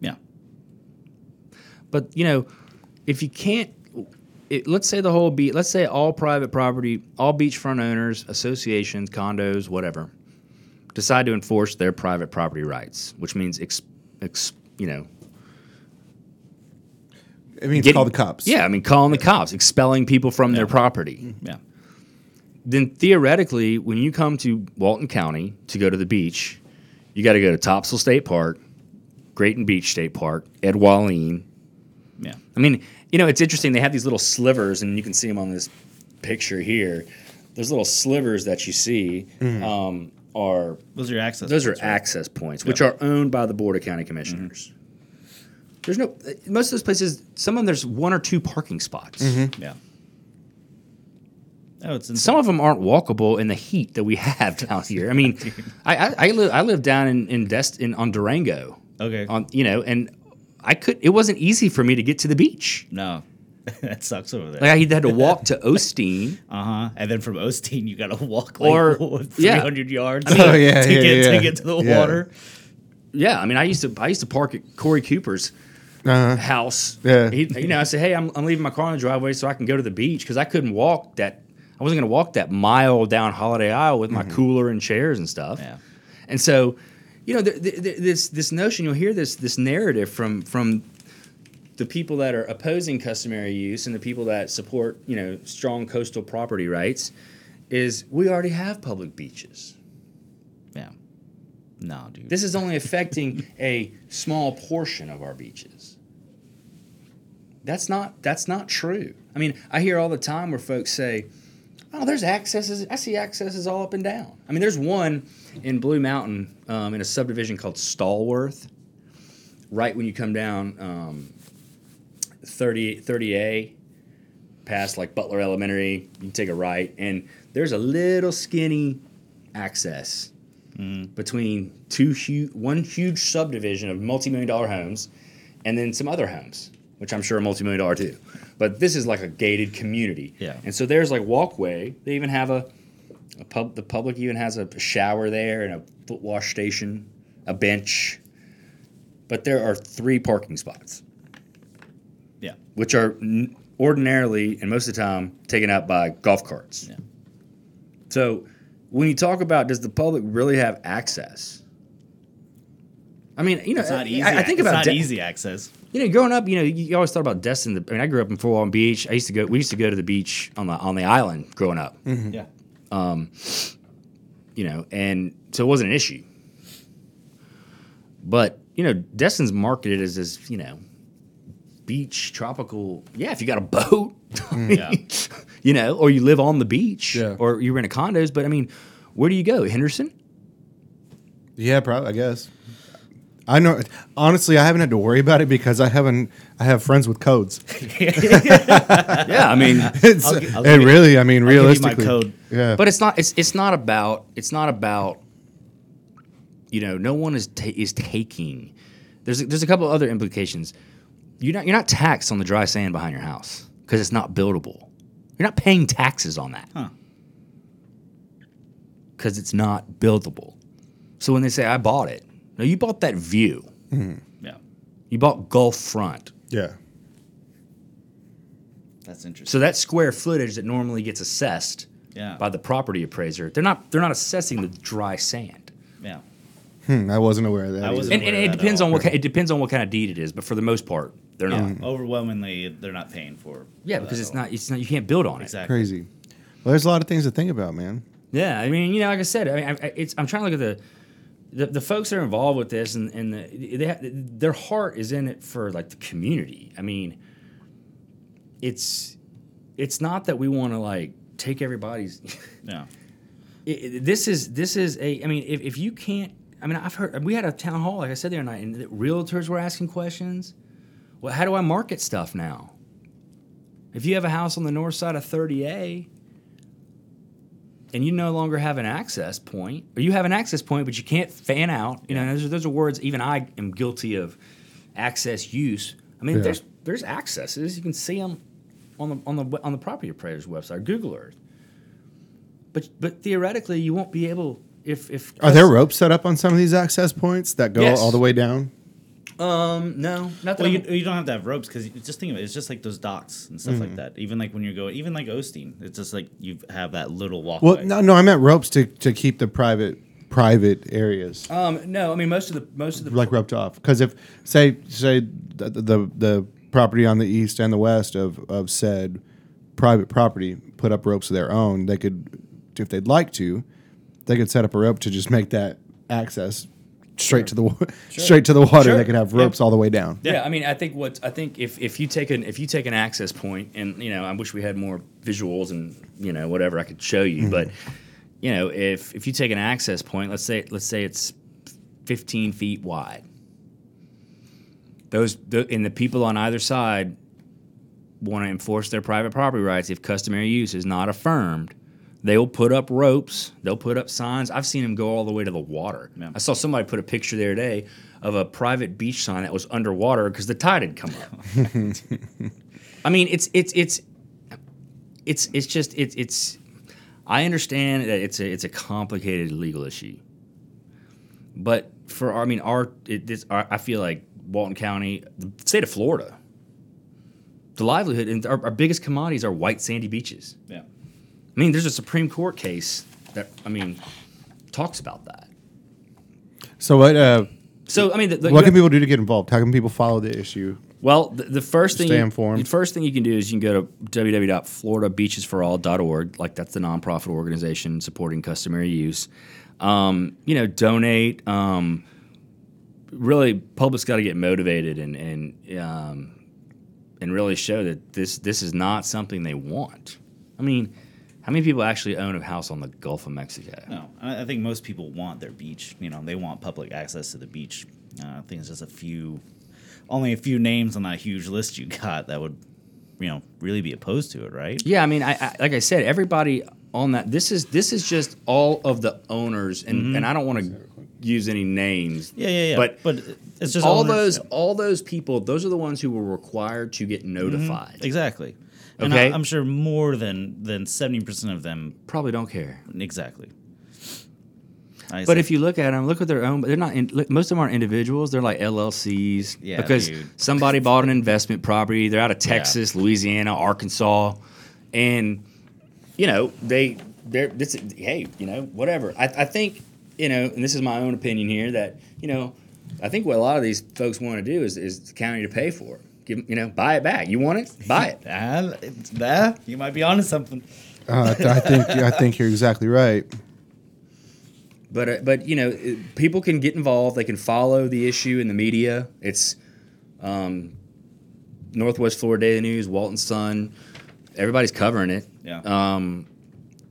Yeah, but you know if you can't it, let's say the whole beach let's say all private property all beachfront owners associations condos whatever decide to enforce their private property rights which means ex, ex, you know I mean, getting- call the cops. Yeah, I mean, calling the cops, expelling people from their property. Mm-hmm. yeah, Then theoretically, when you come to Walton County to go to the beach, you got to go to Topsail State Park, Grayton Beach State Park, Ed Walline. yeah. I mean, you know, it's interesting. They have these little slivers, and you can see them on this picture here. Those little slivers that you see mm-hmm. um, are Those are your access. those are right? access points, which are owned by the Board of County mm-hmm. Commissioners. There's no most of those places. Some of them there's one or two parking spots. Yeah. Oh, it's insane. Some of them aren't walkable in the heat that we have down here. I mean, I I, I, live, I live down in in, Dest- in on Durango. Okay. On you know, and I could. It wasn't easy for me to get to the beach. no. that sucks over there. Like I had to walk to Osteen. Uh huh. And then from Osteen, you got to walk like Or- three yeah. hundred yards. Oh, yeah, to yeah, get yeah. to get to the Yeah. water. Yeah, I mean, I used to I used to park at Corey Cooper's Uh-huh. house. Yeah. He, you know, I said, hey, I'm, I'm leaving my car on the driveway so I can go to the beach because I couldn't walk that. I wasn't going to walk that mile down Holiday Isle with my cooler and chairs and stuff. Yeah. And so, you know, th- th- th- this this notion you'll hear this this narrative from from the people that are opposing customary use and the people that support you know strong coastal property rights is we already have public beaches. Yeah. No, dude. This is only affecting a small portion of our beaches. That's not that's not true. I mean, I hear all the time where folks say, "Oh, there's accesses. I see accesses all up and down." I mean, there's one in Blue Mountain um, in a subdivision called Stallworth. Right when you come down um, 30 30A, past like Butler Elementary, you can take a right, and there's a little skinny access between two huge, one huge subdivision of multi-million dollar homes, and then some other homes, which I'm sure are multi-million dollar too. But this is like a gated community. Yeah. And so there's like walkway. They even have a, a pub. The public even has a shower there and a foot wash station, a bench. But there are three parking spots, yeah. which are n- ordinarily and most of the time taken up by golf carts. Yeah. So when you talk about does the public really have access? I mean, you know, It's not easy. I, I think it's about not De- easy access. You know, growing up, you know, you, you always thought about Destin. I mean, I grew up in Fort Walton Beach. I used to go. We used to go to the beach on the on the island growing up. Mm-hmm. Yeah. Um, you know, and so it wasn't an issue. But you know, Destin's marketed as this, you know, beach tropical. Yeah, if you got a boat, mm. Yeah. you know, or you live on the beach, Yeah. or you rent a condos. But I mean, where do you go? Henderson? Yeah, probably. I guess. I know. Honestly, I haven't had to worry about it because I haven't. I have friends with codes. yeah, I mean, It's, I'll I'll and give you- really, I mean, I'll give you my realistically, code. Yeah, but it's not. It's it's not about. It's not about. You know, no one is ta- is taking. There's a, there's a couple other implications. You're not you're not taxed on the dry sand behind your house because it's not buildable. You're not paying taxes on that Huh. because it's not buildable. So when they say I bought it, no, you bought that view. Yeah. You bought Gulf Front. yeah, That's interesting. So that square footage that normally gets assessed yeah. by the property appraiser, they're not they're not assessing the dry sand. yeah. Hmm, I wasn't aware of that. I wasn't- And, and aware it of that depends at on what kind, it depends on what kind of deed it is, but for the most part, they're Yeah. not. Overwhelmingly, they're not paying for. Yeah, for because it's not it's not you can't build on it. exactly. crazy. Well, there's a lot of things to think about, man. Yeah, I mean, you know, like I said, I mean, I, it's I'm trying to look at the. The, the folks that are involved with this and, and the, they their heart is in it for like the community. I mean, it's it's not that we want to like take everybody's it, it- this is this is a. I mean, if, if you can't, I mean, I've heard we had a town hall, like I said the other night, and the realtors were asking questions. Well, how do I market stuff now? If you have a house on the north side of 30A, and you no longer have an access point, or you have an access point but you can't fan out, you know, those are, those are words even I am guilty of access use. I mean, Yeah. there's there's accesses you can see them on the on the on the property appraiser's website, Google Earth. But but theoretically, you won't be able if if Are there ropes set up on some of these access points that go Yes. all the way down? Um, no, not that Well, you, you don't have to have ropes because just think of it. It's just like those docks and stuff Mm-hmm. like that. Even like when you're going, even like Osteen, it's just like you have that little walkway. Well, no, no, I meant ropes to, to keep the private private areas um, no. I mean, most of the most of the like roped off. Because if say say the, the the property on the east and the west of of said private property put up ropes of their own, they could, if they'd like to, they could set up a rope to just make that access straight to the wa- straight to the water. Sure. They could have Yeah. ropes all the way down. Yeah. I mean, I think what I think if, if you take an if you take an access point, and you know, I wish we had more visuals and you know whatever I could show you, but mm-hmm. you know, if if you take an access point, let's say let's say it's fifteen feet wide, those the, and the people on either side want to enforce their private property rights if customary use is not affirmed. They will put up ropes. They'll put up signs. I've seen them go all the way to the water. Yeah. I saw somebody put a picture the other day of a private beach sign that was underwater because the tide had come up. I mean, it's it's it's it's it's just it's it's. I understand that it's a it's a complicated legal issue, but for our, I mean our it, this our, I feel like Walton County, the state of Florida, the livelihood and our, our biggest commodities are white sandy beaches. Yeah. I mean, there's a Supreme Court case that I mean talks about that. So what? Uh, So I mean, the, the, what can people do to get involved? How can people follow the issue? Well, the, the first thing Stay you, informed. The first thing you can do is you can go to www.floridabeachesforall.org. Like that's the nonprofit organization supporting customary use. Um, you know, donate. Um, really, public's got to get motivated and and um, and really show that this this is not something they want. I mean, how many people actually own a house on the Gulf of Mexico? No, I I think most people want their beach. You know, they want public access to the beach. Uh, I think it's just a few, only a few names on that huge list you got that would, you know, really be opposed to it, right? Yeah, I mean, I, I like I said, everybody on that. This is this is just all of the owners, and and I don't want to use any names. Mm-hmm. Yeah, yeah, yeah. But but it's just all owners- those yeah. all those people. Those are the ones who were required to get notified. exactly. And Okay. I, I'm sure more than than seventy percent of them Probably don't care. exactly. I But see. if you look at them, look at their own. They're not. In, look, most of them aren't individuals. They're like LLCs. Yeah, Because dude. somebody bought an investment property. They're out of Texas, Louisiana, Arkansas, and you know they they're this. Hey, you know whatever. I, I think you know, and this is my own opinion here that you know, I think what a lot of these folks want to do is is the county to pay for it. Give 'em- you know, buy it back. You want it? Buy it. It's- that you might be onto something. Uh, I think I think you're exactly right. But uh, but you know, it- people can get involved. They can follow the issue in the media. It's um, Northwest Florida Daily News, Walton Sun. Everybody's covering it. Yeah. Um,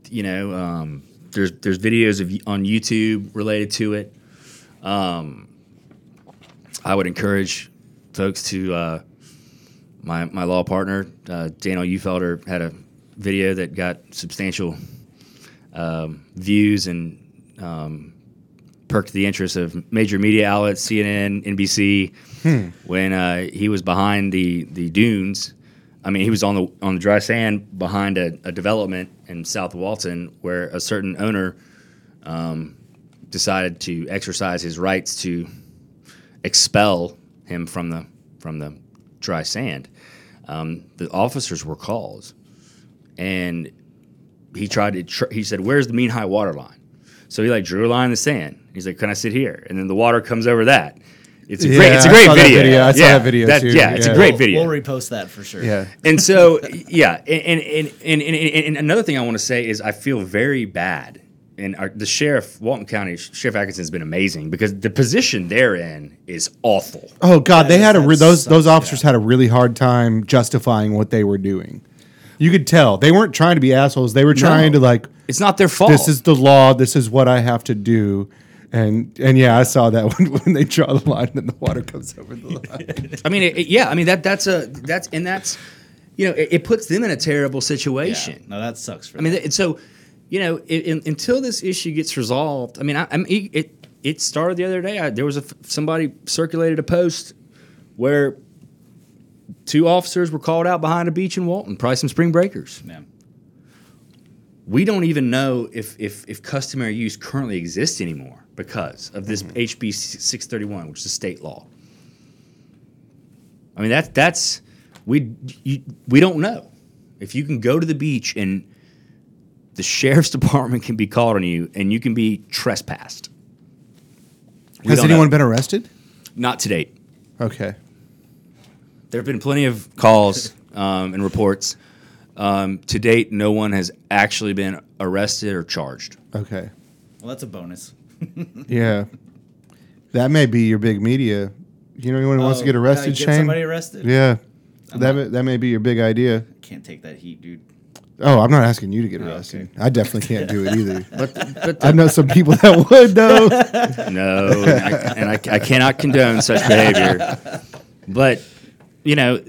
you know, um, there's there's videos of on YouTube related to it. Um, I would encourage folks to. Uh, my my law partner uh, Daniel Uhlfelder had a video that got substantial um, views and um, perked the interest of major media outlets, CNN, NBC, when uh, he was behind the the dunes. I mean, he was on the on the dry sand behind a, a development in South Walton where a certain owner um, decided to exercise his rights to expel him from the from the dry sand. Um, the officers were called, and he tried to. Tr- he said, "Where's the mean high water line?" So he like drew a line in the sand. He's like, "Can I sit here?" And then the water comes over that. It's a Yeah, great. It's a I great saw video. video. I saw yeah, that video too. Yeah, it's Yeah. a great We'll- video. We'll repost that for sure. Yeah. And so, yeah, and and, and, and, and and another thing I want to say is I feel very bad. And our, the sheriff, Walton County Sheriff Adkinson, has been amazing because the position they're in is awful. Oh God, they That- had a re- those those sucks, officers had a really hard time justifying what they were doing. You could tell they weren't trying to be assholes. They were trying No. to like, It's not their fault. this is the law. This is what I have to do. And and yeah, I saw that when, when they draw the line and the water comes over the line. I mean, it, it- yeah. I mean that that's a that's and that's you know it, it puts them in a terrible Yeah. situation. No, that sucks for I mean, them. th- so you know, i in, until this issue gets resolved, I mean, I, I mean, it it started the other day. I, there was a somebody circulated a post where two officers were called out behind a beach in Walton, probably some spring breakers. Yeah. We don't even know if if, if customary use currently exists anymore because of this mm-hmm. HB six thirty one, which is a state law. I mean, that's that's we you, we don't know if you can go to the beach and the sheriff's department can be called on you and you can be trespassed. We Has don't anyone know. been arrested? Not to date. Okay. There have been plenty of calls um, and reports. Um, to date, no one has actually been arrested or charged. Okay. Well, that's a bonus. Yeah. That may be your big media. You know anyone who wants to Oh, get arrested, get Shane? somebody arrested? Yeah. That may, that may be your big idea. Can't take that heat, dude. Oh, I'm not asking you to get Oh, arrested. I definitely can't do it either. But, but I know some people that would though. no, and, I, and I, I cannot condone such behavior. But you know,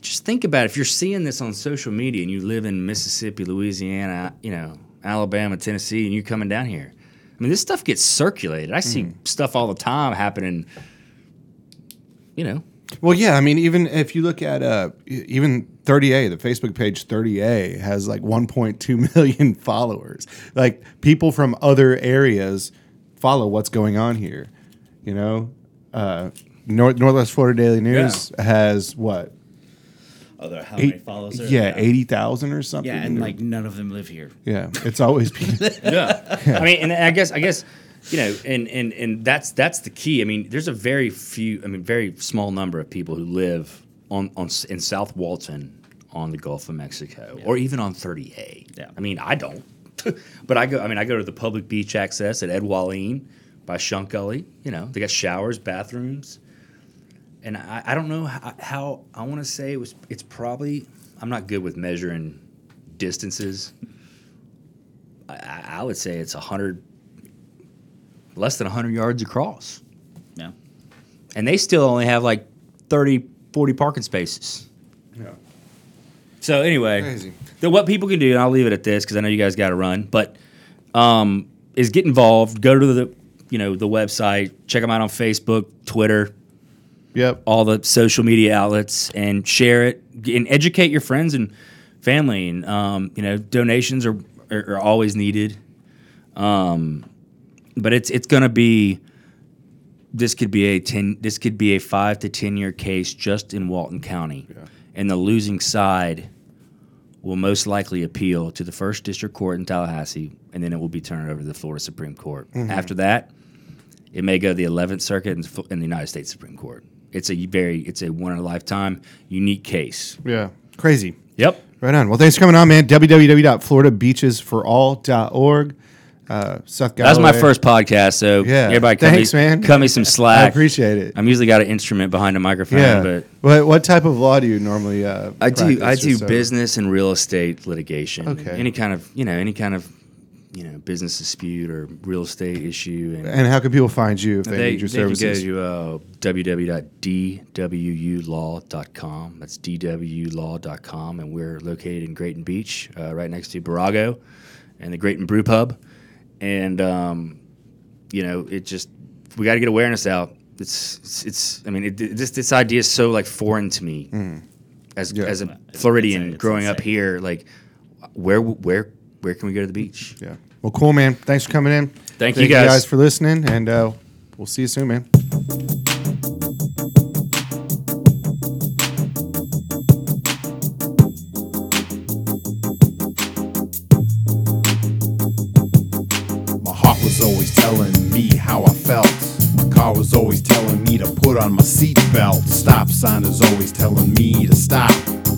just think about it. if you're seeing this on social media and you live in Mississippi, Louisiana, you know, Alabama, Tennessee, and you're coming down here. I mean, this stuff gets circulated. I see mm. stuff all the time happening. You know, Well, yeah, I mean, even if you look at uh, even 30A, the Facebook page 30A has like 1.2 million followers. Like people from other areas follow what's going on here. You know, uh, North Northwest Florida Daily News has what? Other how many Eight, follows? there? yeah, eighty thousand or something. Yeah, and like none of them live here. yeah, it's always been, Yeah. I mean, and I guess I guess you know, and and and that's that's the key. I mean, there's a very few, I mean, very small number of people who live on on in South Walton on the Gulf of Mexico or even on 30A. Yeah. I mean, I don't, but I go. I mean, I go to the public beach access at Ed Walline by Shunk Gulley. You know, they got showers, bathrooms. And I, I don't know how, how I want to say it was. It's probably I'm not good with measuring distances. I- I, I would say it's a hundred, less than hundred yards across, Yeah. and they still only have like 30, 40 parking spaces. Yeah. So anyway, Crazy. the, what people can do, and I'll leave it at this because I know you guys got to run, but um, is get involved. Go to the you know the website, check them out on Facebook, Twitter, yep. all the social media outlets and share it and educate your friends and family. And um, you know, donations are, are, are always needed. Um, but it's it's gonna be this could be a ten this could be a five to ten year case just in Walton County, and the losing side will most likely appeal to the first district court in Tallahassee, and then it will be turned over to the Florida Supreme Court. Mm-hmm. After that, it may go to the 11th Circuit and the United States Supreme Court. It's a very, it's a one in a lifetime unique case. Yeah. Crazy. Yep. Right on. Well, thanks for coming on, man. www.floridabeachesforall.org. Uh, Seth That's my first podcast, so Yeah. everybody cut Thanks, me, man. cut me some slack. I appreciate it. I'm usually got an instrument behind a microphone, Yeah. but what, what type of law do you normally? Uh, I do I do so- business and real estate litigation. Okay. Any kind of you know any kind of you know business dispute or real estate issue and. And how can people find you if they, They, need your services? they can go to uh, www.dwulaw.com. That's dwulaw.com, and we're located in Grayton Beach, uh, right next to Barago and the Grayton Brew Pub. And um, you know, it just we got to get awareness out. It's it's, it's I mean, it, it- this this idea is so like foreign to me as Mm. Yeah. as a Floridian it's growing up here. Like, where where where can we go to the beach? yeah. Well, cool, man. Thanks for coming in. Thank you, guys. for listening, and uh, we'll see you soon, man. Was always telling me to put on my seatbelt. Stop sign is always telling me to stop.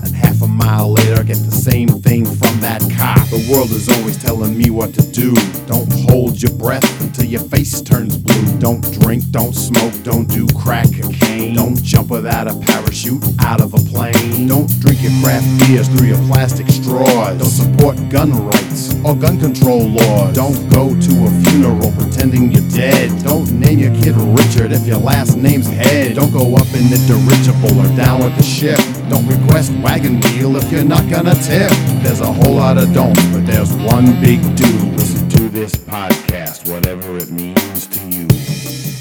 And half a mile later, get the same thing from that cop. The world is always telling me what to do. Don't hold your breath until your face turns blue. Don't drink, don't smoke, don't do crack cocaine. Don't jump without a parachute out of a plane. Don't drink your craft beers through your plastic straws. Don't support gun rights or gun control laws. Don't go to a funeral pretending you're dead. Don't name your kid Richard if your last name's Head. Don't go up in the dirigible or down with the ship. Don't request wagon wheel if you're not gonna tip. There's a whole lot of don'ts, but there's one big do. Listen to this podcast, whatever it means to you.